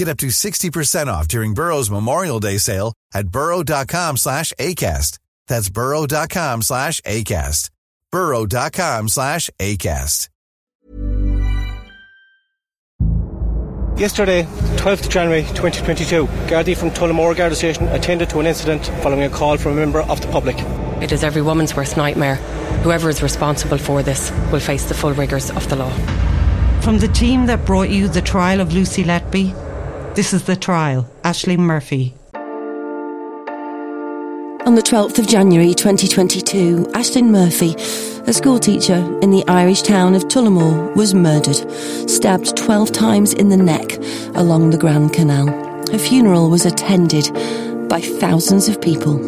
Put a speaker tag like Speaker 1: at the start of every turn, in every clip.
Speaker 1: Get up to 60% off during Burrow's Memorial Day sale at burrow.com slash ACAST. That's burrow.com slash ACAST. burrow.com slash ACAST.
Speaker 2: Yesterday, 12th January 2022, Gardaí from Tullamore Garda Station attended to an incident following a call from a member of the public.
Speaker 3: It is every woman's worst nightmare. Whoever is responsible for this will face the full rigours of the law.
Speaker 4: From the team that brought you the trial of Lucy Letby, this is the trial, Ashling Murphy.
Speaker 5: On the 12th of January 2022, Ashling Murphy, a schoolteacher in the Irish town of Tullamore, was murdered, stabbed 12 times in the neck along the Grand Canal. Her funeral was attended by thousands of people.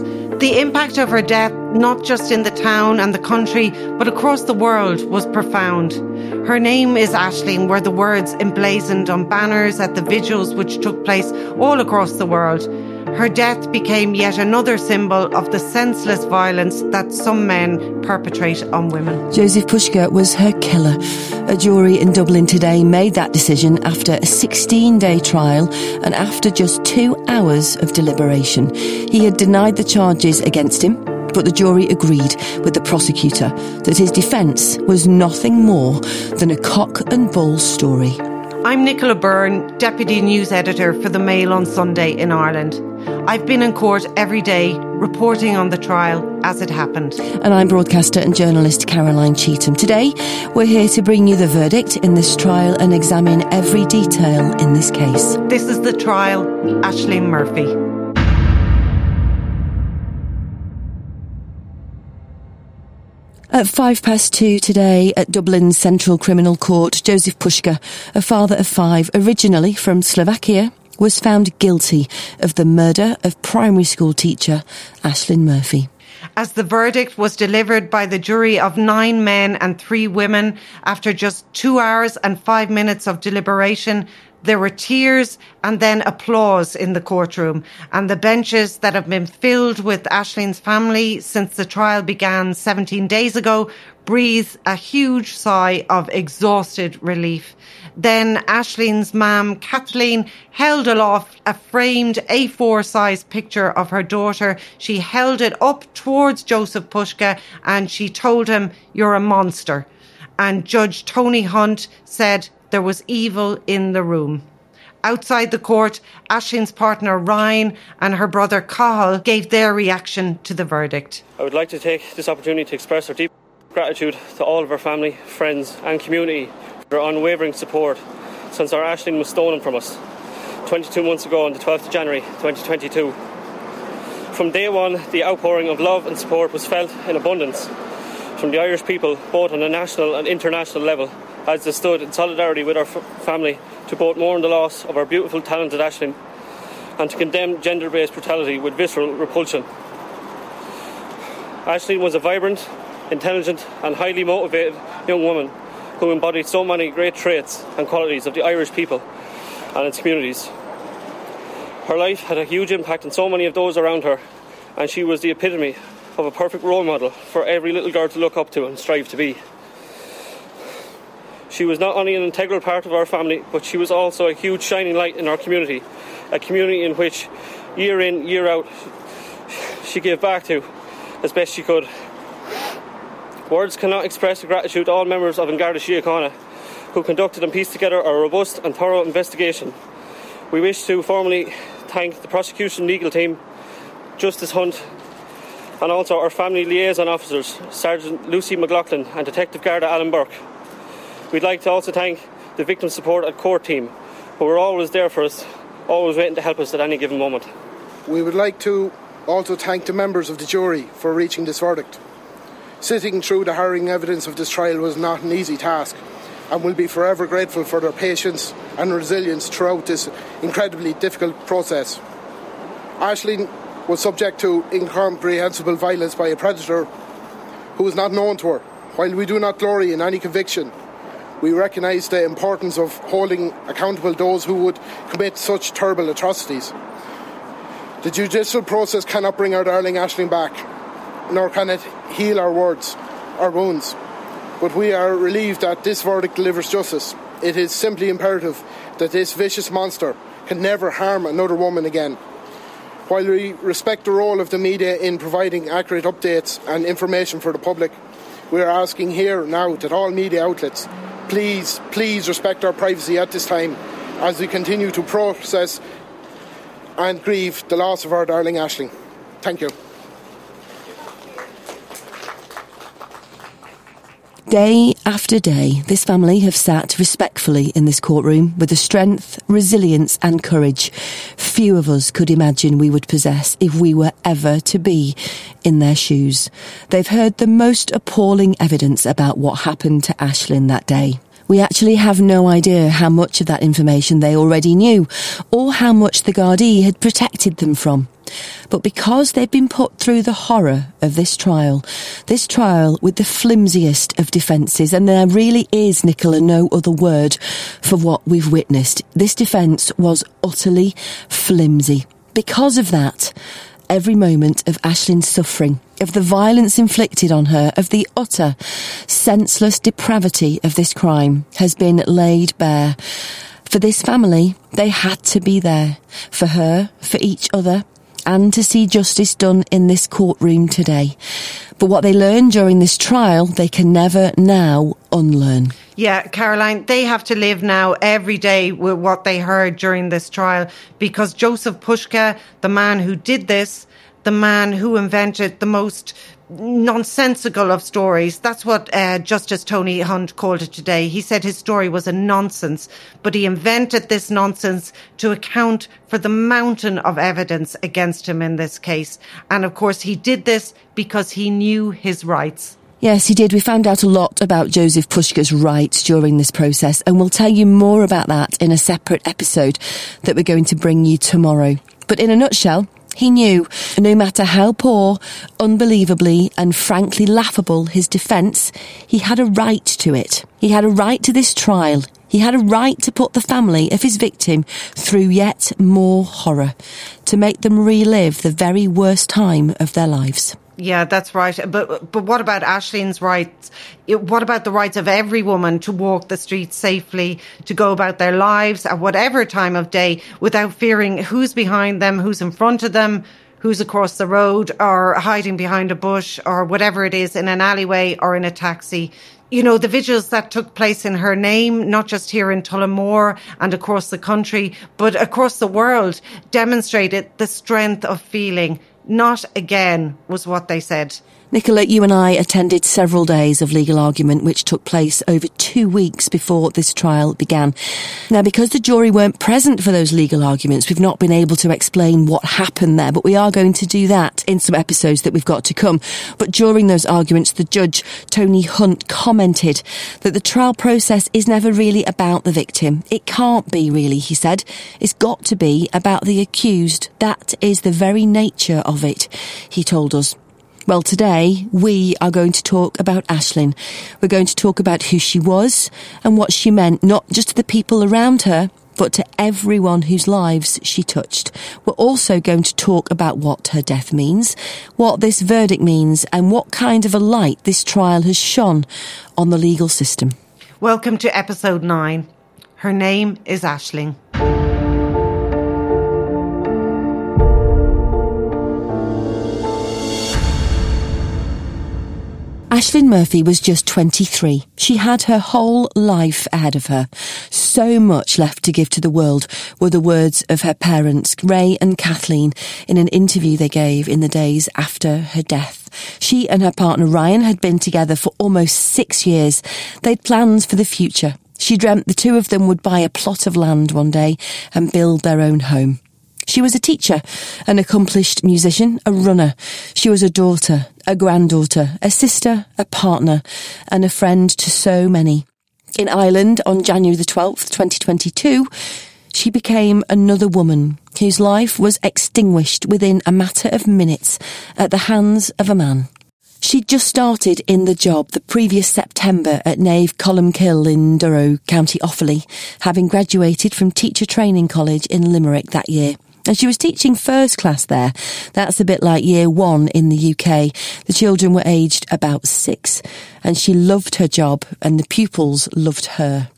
Speaker 4: The impact of her death, not just in the town and the country, but across the world, was profound. Her name is Ashling were the words emblazoned on banners at the vigils which took place all across the world. Her death became yet another symbol of the senseless violence that some men perpetrate on women.
Speaker 5: Jozef Puska was her killer. A jury in Dublin today made that decision after a 16 day trial and after just two hours of deliberation. He had denied the charges against him, but the jury agreed with the prosecutor that his defence was nothing more than a cock and bull story.
Speaker 4: I'm Nicola Byrne, Deputy News Editor for the Mail on Sunday in Ireland. I've been in court every day reporting on the trial as it happened.
Speaker 5: And I'm broadcaster and journalist Caroline Cheetham. Today, we're here to bring you the verdict in this trial and examine every detail in this case.
Speaker 4: This is the trial, Ashling Murphy.
Speaker 5: At five past two today at Dublin's Central Criminal Court, Jozef Puska, a father of five, originally from Slovakia, was found guilty of the murder of primary school teacher Ashling Murphy.
Speaker 4: As the verdict was delivered by the jury of nine men and three women after just two hours and five minutes of deliberation, there were tears and then applause in the courtroom, and the benches that have been filled with Ashling's family since the trial began 17 days ago breathed a huge sigh of exhausted relief. Then Ashling's mum, Kathleen, held aloft a framed A4 size picture of her daughter. She held it up towards Jozef Puska and she told him, You're a monster. And Judge Tony Hunt said, there was evil in the room. Outside the court, Ashling's partner Ryan and her brother Cathal gave their reaction to the verdict.
Speaker 2: I would like to take this opportunity to express our deep gratitude to all of our family, friends, and community for their unwavering support since our Ashling was stolen from us 22 months ago on the 12th of January 2022. From day one, the outpouring of love and support was felt in abundance from the Irish people, both on a national and international level, as they stood in solidarity with our f- family to both mourn the loss of our beautiful, talented Ashling and to condemn gender based brutality with visceral repulsion. Ashling was a vibrant, intelligent, and highly motivated young woman who embodied so many great traits and qualities of the Irish people and its communities. Her life had a huge impact on so many of those around her, and she was the epitome of a perfect role model for every little girl to look up to and strive to be. She was not only an integral part of our family, but she was also a huge shining light in our community, a community in which, year in, year out, she gave back to as best she could. Words cannot express the gratitude to all members of Garda Síochána who conducted and pieced together a robust and thorough investigation. We wish to formally thank the prosecution legal team, Justice Hunt, and also our family liaison officers, Sergeant Lucy McLaughlin and Detective Garda Alan Burke. We'd like to also thank the Victim Support at Court team, who were always there for us, always waiting to help us at any given moment.
Speaker 6: We would like to also thank the members of the jury for reaching this verdict. Sitting through the harrowing evidence of this trial was not an easy task, and will be forever grateful for their patience and resilience throughout this incredibly difficult process. Ashling was subject to incomprehensible violence by a predator who was not known to her. While we do not glory in any conviction, we recognise the importance of holding accountable those who would commit such terrible atrocities. The judicial process cannot bring our darling Ashling back, nor can it heal our words, our wounds. But we are relieved that this verdict delivers justice. It is simply imperative that this vicious monster can never harm another woman again. While we respect the role of the media in providing accurate updates and information for the public, we are asking here now that all media outlets please, please respect our privacy at this time as we continue to process and grieve the loss of our darling Ashling. Thank you.
Speaker 5: Day after day, this family have sat respectfully in this courtroom with the strength, resilience, and courage few of us could imagine we would possess if we were ever to be in their shoes. They've heard the most appalling evidence about what happened to Ashling that day. We actually have no idea how much of that information they already knew, or how much the Gardaí had protected them from. But because they've been put through the horror of this trial, this trial with the flimsiest of defences, and there really is, Nicola, no other word for what we've witnessed. This defence was utterly flimsy. Because of that, every moment of Ashling's suffering, of the violence inflicted on her, of the utter, senseless depravity of this crime has been laid bare. For this family, they had to be there. For her, for each other, and to see justice done in this courtroom today. But what they learned during this trial, they can never now unlearn.
Speaker 4: Yeah, Caroline, they have to live now every day with what they heard during this trial because Jozef Puska, the man who did this, the man who invented the most nonsensical of stories. That's what uh, Justice Tony Hunt called it today. He said his story was a nonsense, but he invented this nonsense to account for the mountain of evidence against him in this case. And of course, he did this because he knew his rights.
Speaker 5: Yes, he did. We found out a lot about Jozef Puska's rights during this process, and we'll tell you more about that in a separate episode that we're going to bring you tomorrow. But in a nutshell, he knew no matter how poor, unbelievably, and frankly laughable his defence, he had a right to it. He had a right to this trial. He had a right to put the family of his victim through yet more horror, to make them relive the very worst time of their lives.
Speaker 4: Yeah, that's right. But but what about Ashling's rights? What about the rights of every woman to walk the streets safely, to go about their lives at whatever time of day without fearing who's behind them, who's in front of them, who's across the road or hiding behind a bush or whatever it is in an alleyway or in a taxi? You know, the vigils that took place in her name, not just here in Tullamore and across the country, but across the world, demonstrated the strength of feeling not again, was what they said.
Speaker 5: Nicola, you and I attended several days of legal argument which took place over two weeks before this trial began. Now, because the jury weren't present for those legal arguments, we've not been able to explain what happened there, but we are going to do that in some episodes that we've got to come. But during those arguments, the judge, Tony Hunt, commented that the trial process is never really about the victim. It can't be really, he said. It's got to be about the accused. That is the very nature of it, he told us. Well, today we are going to talk about Ashling. We're going to talk about who she was and what she meant, not just to the people around her, but to everyone whose lives she touched. We're also going to talk about what her death means, what this verdict means, and what kind of a light this trial has shone on the legal system.
Speaker 4: Welcome to episode 9. Her name is Ashling.
Speaker 5: Ashling Murphy was just 23. She had her whole life ahead of her. So much left to give to the world were the words of her parents, Ray and Kathleen, in an interview they gave in the days after her death. She and her partner Ryan had been together for almost six years. They'd plans for the future. She dreamt the two of them would buy a plot of land one day and build their own home. She was a teacher, an accomplished musician, a runner. She was a daughter, a granddaughter, a sister, a partner, and a friend to so many. In Ireland on January the 12th, 2022, she became another woman whose life was extinguished within a matter of minutes at the hands of a man. She'd just started in the job the previous September at Naomh Colmcille in Durrow, County Offaly, having graduated from Teacher Training College in Limerick that year. And she was teaching first class there. That's a bit like year one in the UK. The children were aged about six, and she loved her job, and the pupils loved her.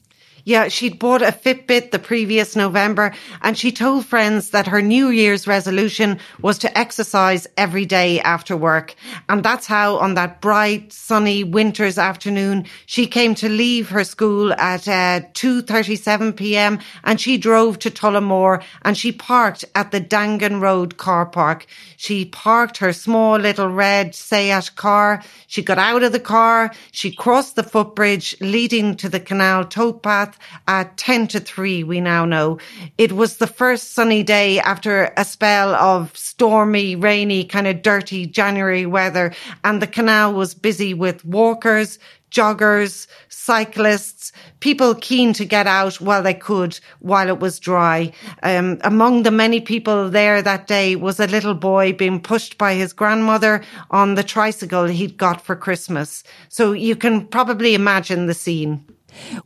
Speaker 4: Yeah, she'd bought a Fitbit the previous November and she told friends that her New Year's resolution was to exercise every day after work. And that's how on that bright, sunny winter's afternoon, she came to leave her school at uh, 2.37 p.m. and she drove to Tullamore and she parked at the Dangan Road car park. She parked her small little red Seat car. She got out of the car. She crossed the footbridge leading to the canal towpath at 10 to 3, we now know. It was the first sunny day after a spell of stormy, rainy, kind of dirty January weather, and the canal was busy with walkers, joggers, cyclists, people keen to get out while they could while it was dry. Um, among the many people there that day was a little boy being pushed by his grandmother on the tricycle he'd got for Christmas. So you can probably imagine the scene.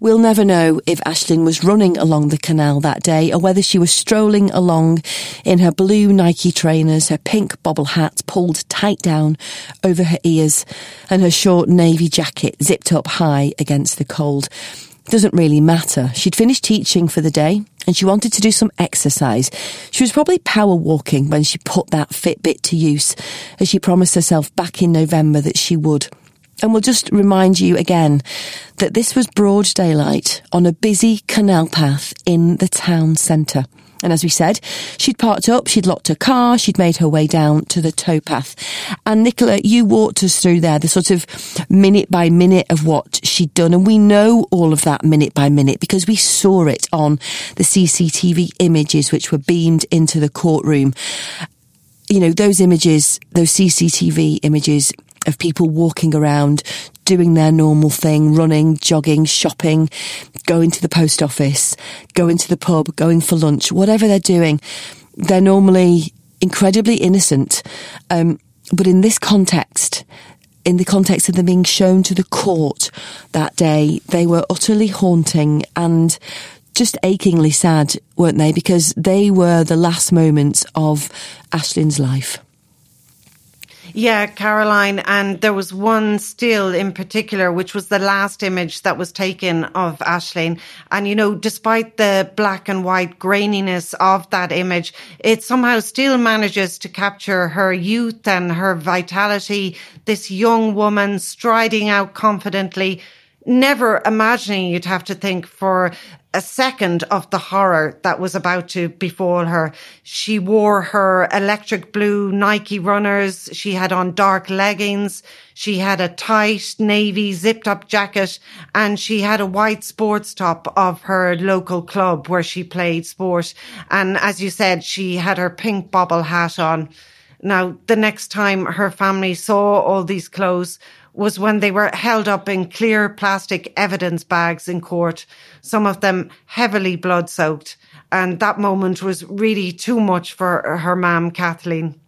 Speaker 5: We'll never know if Ashling was running along the canal that day or whether she was strolling along in her blue Nike trainers, her pink bobble hat pulled tight down over her ears, and her short navy jacket zipped up high against the cold. Doesn't really matter. She'd finished teaching for the day and she wanted to do some exercise. She was probably power walking when she put that Fitbit to use, as she promised herself back in November that she would. And we'll just remind you again that this was broad daylight on a busy canal path in the town centre. And as we said, she'd parked up, she'd locked her car, she'd made her way down to the towpath. And Nicola, you walked us through there, the sort of minute by minute of what she'd done. And we know all of that minute by minute because we saw it on the CCTV images which were beamed into the courtroom. You know, those images, those CCTV images of people walking around, doing their normal thing, running, jogging, shopping, going to the post office, going to the pub, going for lunch, whatever they're doing. They're normally incredibly innocent. Um, but in this context, in the context of them being shown to the court that day, they were utterly haunting and just achingly sad, weren't they? Because they were the last moments of Ashling's life.
Speaker 4: Yeah, Caroline. And there was one still in particular, which was the last image that was taken of Ashling. And, you know, despite the black and white graininess of that image, it somehow still manages to capture her youth and her vitality. This young woman striding out confidently, never imagining you'd have to think for a second of the horror that was about to befall her. She wore her electric blue Nike runners. She had on dark leggings. She had a tight navy zipped up jacket and she had a white sports top of her local club where she played sport. And as you said, she had her pink bobble hat on. Now, the next time her family saw all these clothes was when they were held up in clear plastic evidence bags in court, some of them heavily blood soaked. And that moment was really too much for her mum, Kathleen.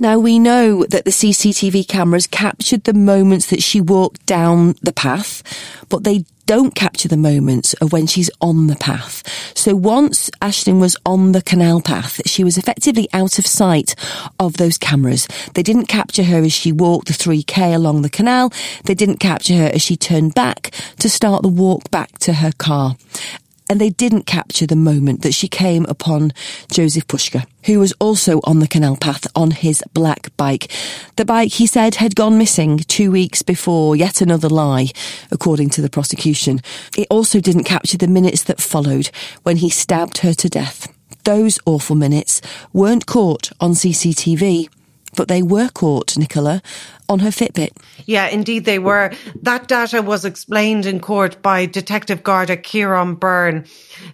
Speaker 5: Now we know that the CCTV cameras captured the moments that she walked down the path, but they don't capture the moments of when she's on the path. So once Ashling was on the canal path, she was effectively out of sight of those cameras. They didn't capture her as she walked the 3k along the canal. They didn't capture her as she turned back to start the walk back to her car and they didn't capture the moment that she came upon Jozef Puska, who was also on the canal path on his black bike. The bike, he said, had gone missing two weeks before, yet another lie, according to the prosecution. It also didn't capture the minutes that followed when he stabbed her to death. Those awful minutes weren't caught on CCTV but they were caught, Nicola, on her Fitbit.
Speaker 4: Yeah, indeed they were. That data was explained in court by Detective Garda Kieran Byrne.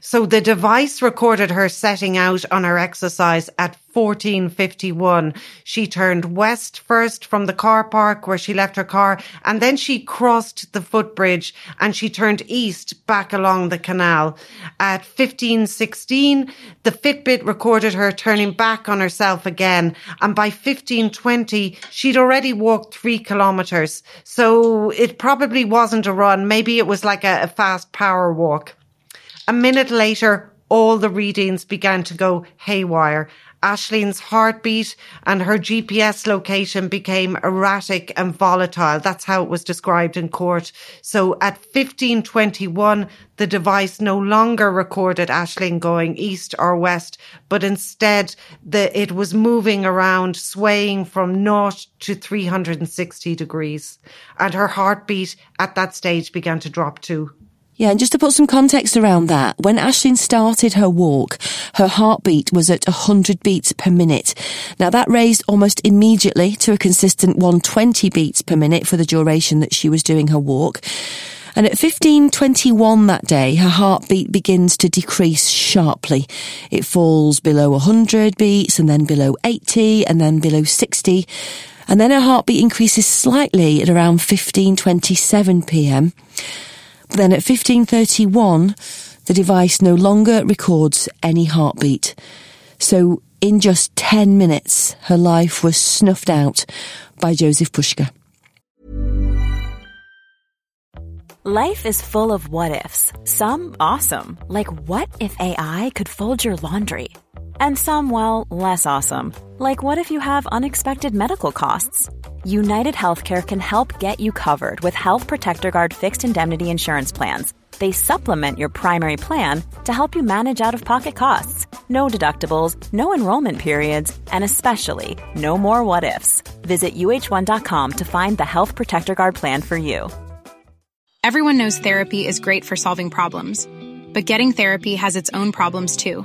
Speaker 4: So the device recorded her setting out on her exercise at 1451. She turned west first from the car park where she left her car and then she crossed the footbridge and she turned east back along the canal. At 1516, the Fitbit recorded her turning back on herself again and by 1520, she'd already walked three kilometers. So it probably wasn't a run. Maybe it was like a, a fast power walk. A minute later, all the readings began to go haywire. Ashling's heartbeat and her GPS location became erratic and volatile. That's how it was described in court. So at 1521, the device no longer recorded Ashling going east or west, but instead the, it was moving around, swaying from naught to 360 degrees. And her heartbeat at that stage began to drop too.
Speaker 5: Yeah, and just to put some context around that, when Ashling started her walk, her heartbeat was at 100 beats per minute. Now that raised almost immediately to a consistent 120 beats per minute for the duration that she was doing her walk. And at 1521 that day, her heartbeat begins to decrease sharply. It falls below 100 beats and then below 80 and then below 60. And then her heartbeat increases slightly at around 1527 pm. Then at 1531, the device no longer records any heartbeat. So in just 10 minutes, her life was snuffed out by Jozef Puska.
Speaker 7: Life is full of what ifs. Some awesome, like what if AI could fold your laundry? And some, well, less awesome, like what if you have unexpected medical costs? United Healthcare can help get you covered with Health Protector Guard fixed indemnity insurance plans. They supplement your primary plan to help you manage out of pocket costs. No deductibles, no enrollment periods, and especially no more what ifs. Visit uh1.com to find the Health Protector Guard plan for you.
Speaker 8: Everyone knows therapy is great for solving problems, but getting therapy has its own problems too,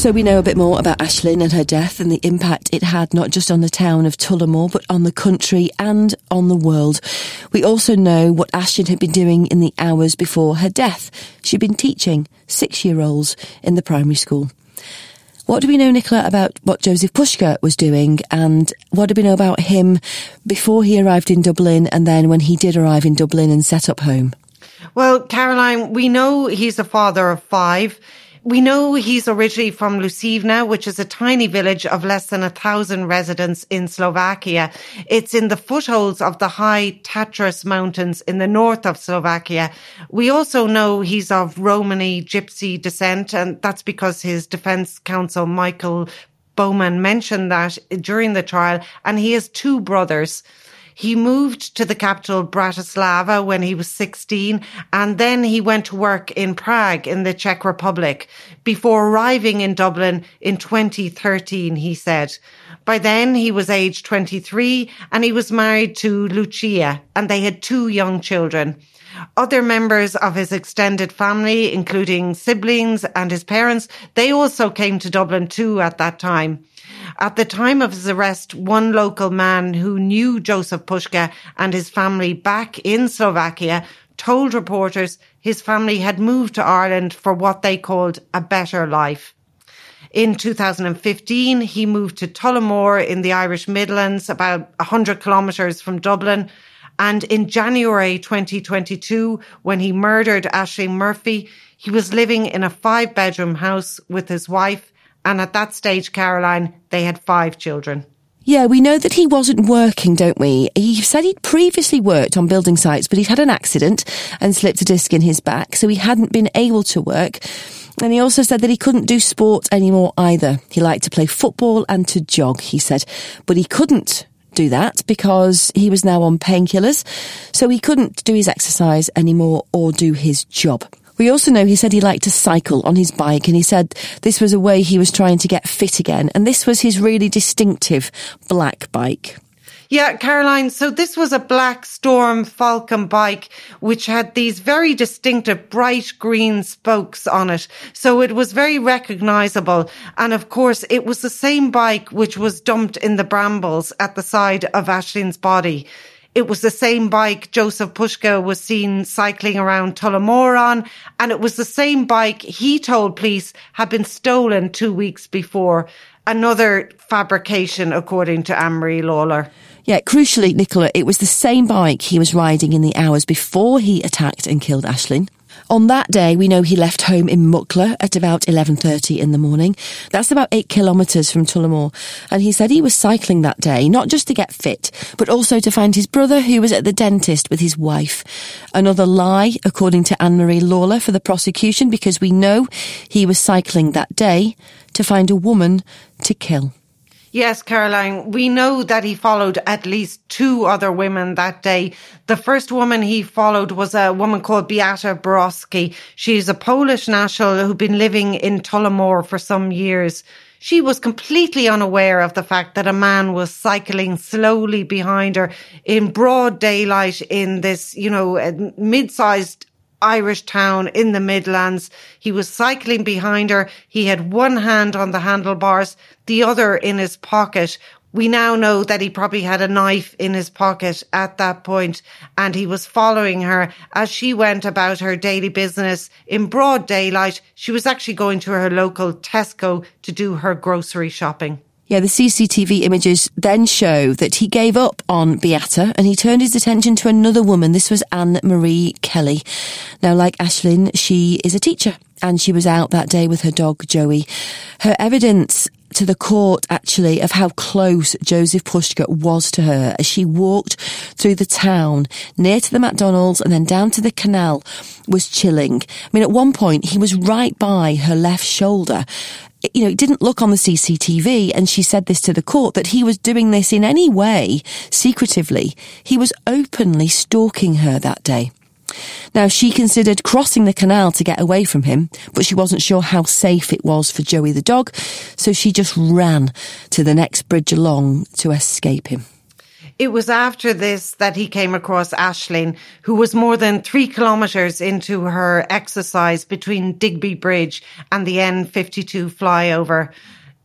Speaker 5: So we know a bit more about Ashling and her death and the impact it had not just on the town of Tullamore, but on the country and on the world. We also know what Ashling had been doing in the hours before her death. She'd been teaching six year olds in the primary school. What do we know, Nicola, about what Jozef Puska was doing and what do we know about him before he arrived in Dublin and then when he did arrive in Dublin and set up home?
Speaker 4: Well, Caroline, we know he's a father of five. We know he's originally from Lucivna, which is a tiny village of less than a thousand residents in Slovakia. It's in the footholds of the high Tatras mountains in the north of Slovakia. We also know he's of Romani gypsy descent, and that's because his defense counsel, Michael Bowman, mentioned that during the trial, and he has two brothers. He moved to the capital Bratislava when he was 16 and then he went to work in Prague in the Czech Republic before arriving in Dublin in 2013, he said. By then he was aged 23 and he was married to Lucia and they had two young children. Other members of his extended family, including siblings and his parents, they also came to Dublin too at that time. At the time of his arrest, one local man who knew Jozef Puska and his family back in Slovakia told reporters his family had moved to Ireland for what they called a better life. In 2015, he moved to Tullamore in the Irish Midlands, about 100 kilometres from Dublin. And in January 2022, when he murdered Ashling Murphy, he was living in a five bedroom house with his wife. And at that stage, Caroline, they had five children.
Speaker 5: Yeah, we know that he wasn't working, don't we? He said he'd previously worked on building sites, but he'd had an accident and slipped a disc in his back, so he hadn't been able to work. And he also said that he couldn't do sport anymore either. He liked to play football and to jog, he said, but he couldn't do that because he was now on painkillers, so he couldn't do his exercise anymore or do his job. We also know he said he liked to cycle on his bike and he said this was a way he was trying to get fit again. And this was his really distinctive black bike.
Speaker 4: Yeah, Caroline. So this was a black Storm Falcon bike, which had these very distinctive bright green spokes on it. So it was very recognizable. And of course, it was the same bike which was dumped in the brambles at the side of Ashling's body. It was the same bike Jozef Puska was seen cycling around Tullamore on, and it was the same bike he told police had been stolen two weeks before. Another fabrication, according to Marie Lawler.
Speaker 5: Yeah, crucially, Nicola, it was the same bike he was riding in the hours before he attacked and killed Ashling. On that day, we know he left home in Mucklagh at about 11.30 in the morning. That's about eight kilometres from Tullamore. And he said he was cycling that day, not just to get fit, but also to find his brother who was at the dentist with his wife. Another lie, according to Anne-Marie Lawler for the prosecution, because we know he was cycling that day to find a woman to kill.
Speaker 4: Yes, Caroline, we know that he followed at least two other women that day. The first woman he followed was a woman called Beata Borowski. She's a Polish national who'd been living in Tullamore for some years. She was completely unaware of the fact that a man was cycling slowly behind her in broad daylight in this, you know, mid-sized Irish town in the Midlands. He was cycling behind her. He had one hand on the handlebars, the other in his pocket. We now know that he probably had a knife in his pocket at that point and he was following her as she went about her daily business in broad daylight. She was actually going to her local Tesco to do her grocery shopping.
Speaker 5: Yeah, the CCTV images then show that he gave up on Beata and he turned his attention to another woman. This was Anne Marie Kelly. Now, like Ashling, she is a teacher and she was out that day with her dog Joey. Her evidence to the court actually of how close Jozef Puska was to her as she walked through the town near to the McDonald's and then down to the canal was chilling. I mean, at one point he was right by her left shoulder you know, it didn't look on the CCTV, and she said this to the court that he was doing this in any way secretively. He was openly stalking her that day. Now, she considered crossing the canal to get away from him, but she wasn't sure how safe it was for Joey the dog, so she just ran to the next bridge along to escape him.
Speaker 4: It was after this that he came across Ashling, who was more than three kilometres into her exercise between Digby Bridge and the N52 flyover.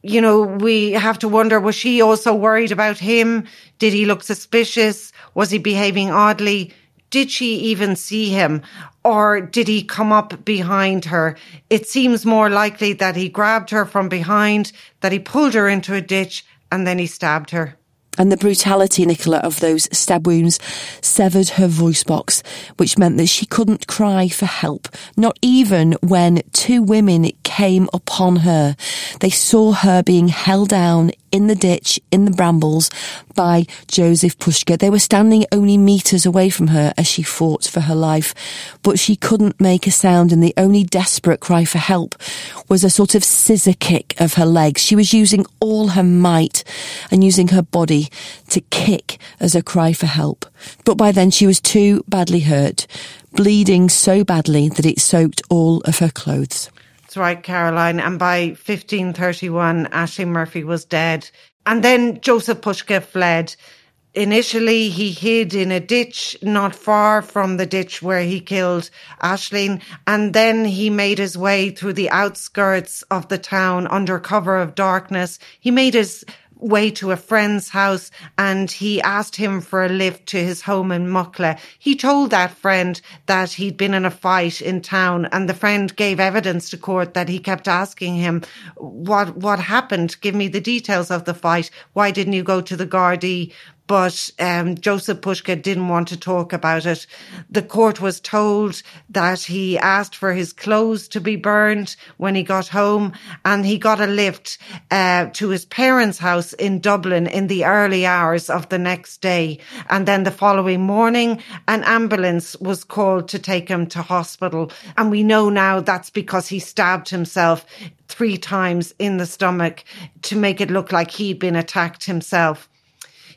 Speaker 4: You know, we have to wonder, was she also worried about him? Did he look suspicious? Was he behaving oddly? Did she even see him? Or did he come up behind her? It seems more likely that he grabbed her from behind, that he pulled her into a ditch, and then he stabbed her.
Speaker 5: And the brutality, Nicola, of those stab wounds severed her voice box, which meant that she couldn't cry for help, not even when two women came upon her. They saw her being held down in the ditch, in the brambles, by Jozef Puska. They were standing only metres away from her as she fought for her life, but she couldn't make a sound, and the only desperate cry for help was a sort of scissor kick of her legs. She was using all her might and using her body to kick as a cry for help. But by then she was too badly hurt, bleeding so badly that it soaked all of her clothes.
Speaker 4: Right, Caroline. And by 1531, Ashling Murphy was dead. And then Jozef Puska fled. Initially, he hid in a ditch not far from the ditch where he killed Ashling. And then he made his way through the outskirts of the town under cover of darkness. He made his way to a friend's house and he asked him for a lift to his home in Mucklagh. He told that friend that he'd been in a fight in town and the friend gave evidence to court that he kept asking him, what, what happened? Give me the details of the fight. Why didn't you go to the Gardaí? But um, Jozef Puska didn't want to talk about it. The court was told that he asked for his clothes to be burned when he got home, and he got a lift uh, to his parents' house in Dublin in the early hours of the next day. And then the following morning, an ambulance was called to take him to hospital. And we know now that's because he stabbed himself three times in the stomach to make it look like he'd been attacked himself.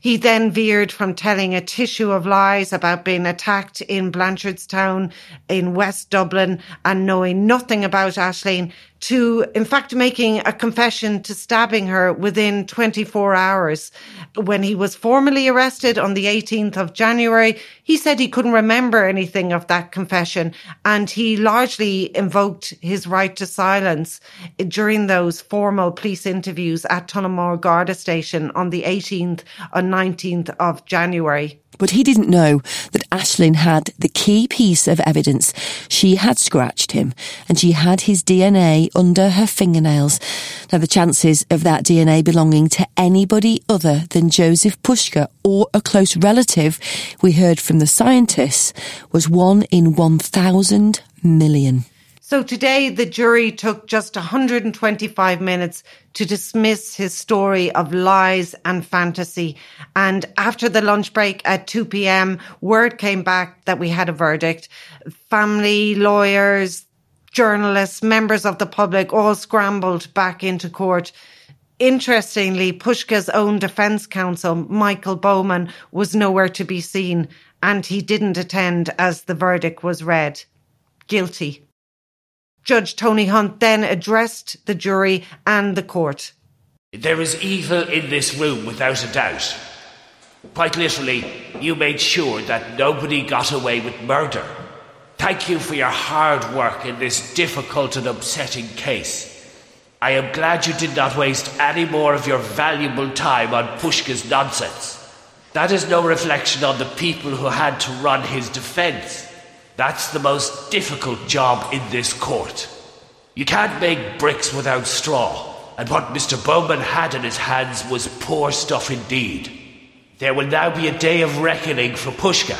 Speaker 4: He then veered from telling a tissue of lies about being attacked in Blanchardstown in West Dublin and knowing nothing about Ashling to, in fact, making a confession to stabbing her within 24 hours. When he was formally arrested on the 18th of January, he said he couldn't remember anything of that confession and he largely invoked his right to silence during those formal police interviews at Tullamore Garda Station on the 18th and 19th of January.
Speaker 5: But he didn't know that Ashling had the key piece of evidence. She had scratched him and she had his DNA under her fingernails. Now, the chances of that DNA belonging to anybody other than Jozef Puska or a close relative, we heard from the scientists, was one in 1,000 million.
Speaker 4: So today the jury took just 125 minutes to dismiss his story of lies and fantasy. And after the lunch break at 2 p.m., word came back that we had a verdict. Family, lawyers, journalists, members of the public all scrambled back into court. Interestingly, Puska's own defence counsel, Michael Bowman, was nowhere to be seen and he didn't attend as the verdict was read. Guilty. Judge Tony Hunt then addressed the jury and the court.
Speaker 9: There is evil in this room without a doubt. Quite literally, you made sure that nobody got away with murder. Thank you for your hard work in this difficult and upsetting case. I am glad you did not waste any more of your valuable time on Puska's nonsense. That is no reflection on the people who had to run his defense. That's the most difficult job in this court. You can't make bricks without straw, and what Mr. Bowman had in his hands was poor stuff indeed. There will now be a day of reckoning for Puska.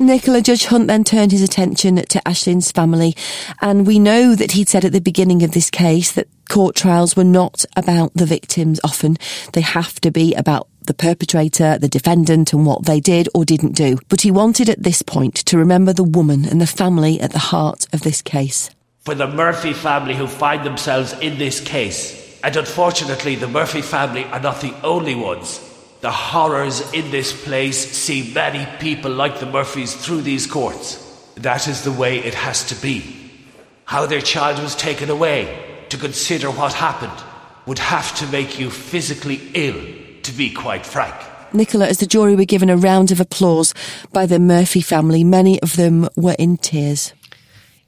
Speaker 5: Nicola Judge Hunt then turned his attention to Ashling's family, and we know that he'd said at the beginning of this case that court trials were not about the victims often. They have to be about the perpetrator, the defendant, and what they did or didn't do. But he wanted at this point to remember the woman and the family at the heart of this case.
Speaker 9: For the Murphy family who find themselves in this case, and unfortunately, the Murphy family are not the only ones. The horrors in this place see many people like the Murphys through these courts. That is the way it has to be. How their child was taken away, to consider what happened, would have to make you physically ill to be quite frank.
Speaker 5: Nicola, as the jury were given a round of applause by the Murphy family, many of them were in tears.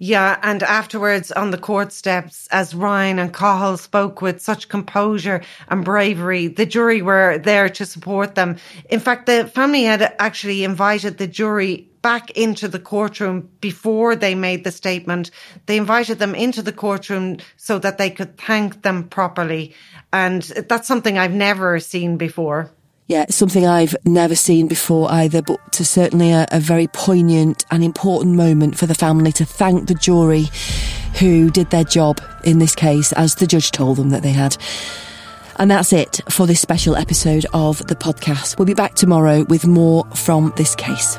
Speaker 4: Yeah, and afterwards on the court steps, as Ryan and Cathal spoke with such composure and bravery, the jury were there to support them. In fact, the family had actually invited the jury back into the courtroom before they made the statement. They invited them into the courtroom so that they could thank them properly. And that's something I've never seen before.
Speaker 5: Yeah, something I've never seen before either, but to certainly a, a very poignant and important moment for the family to thank the jury who did their job in this case, as the judge told them that they had. And that's it for this special episode of the podcast. We'll be back tomorrow with more from this case.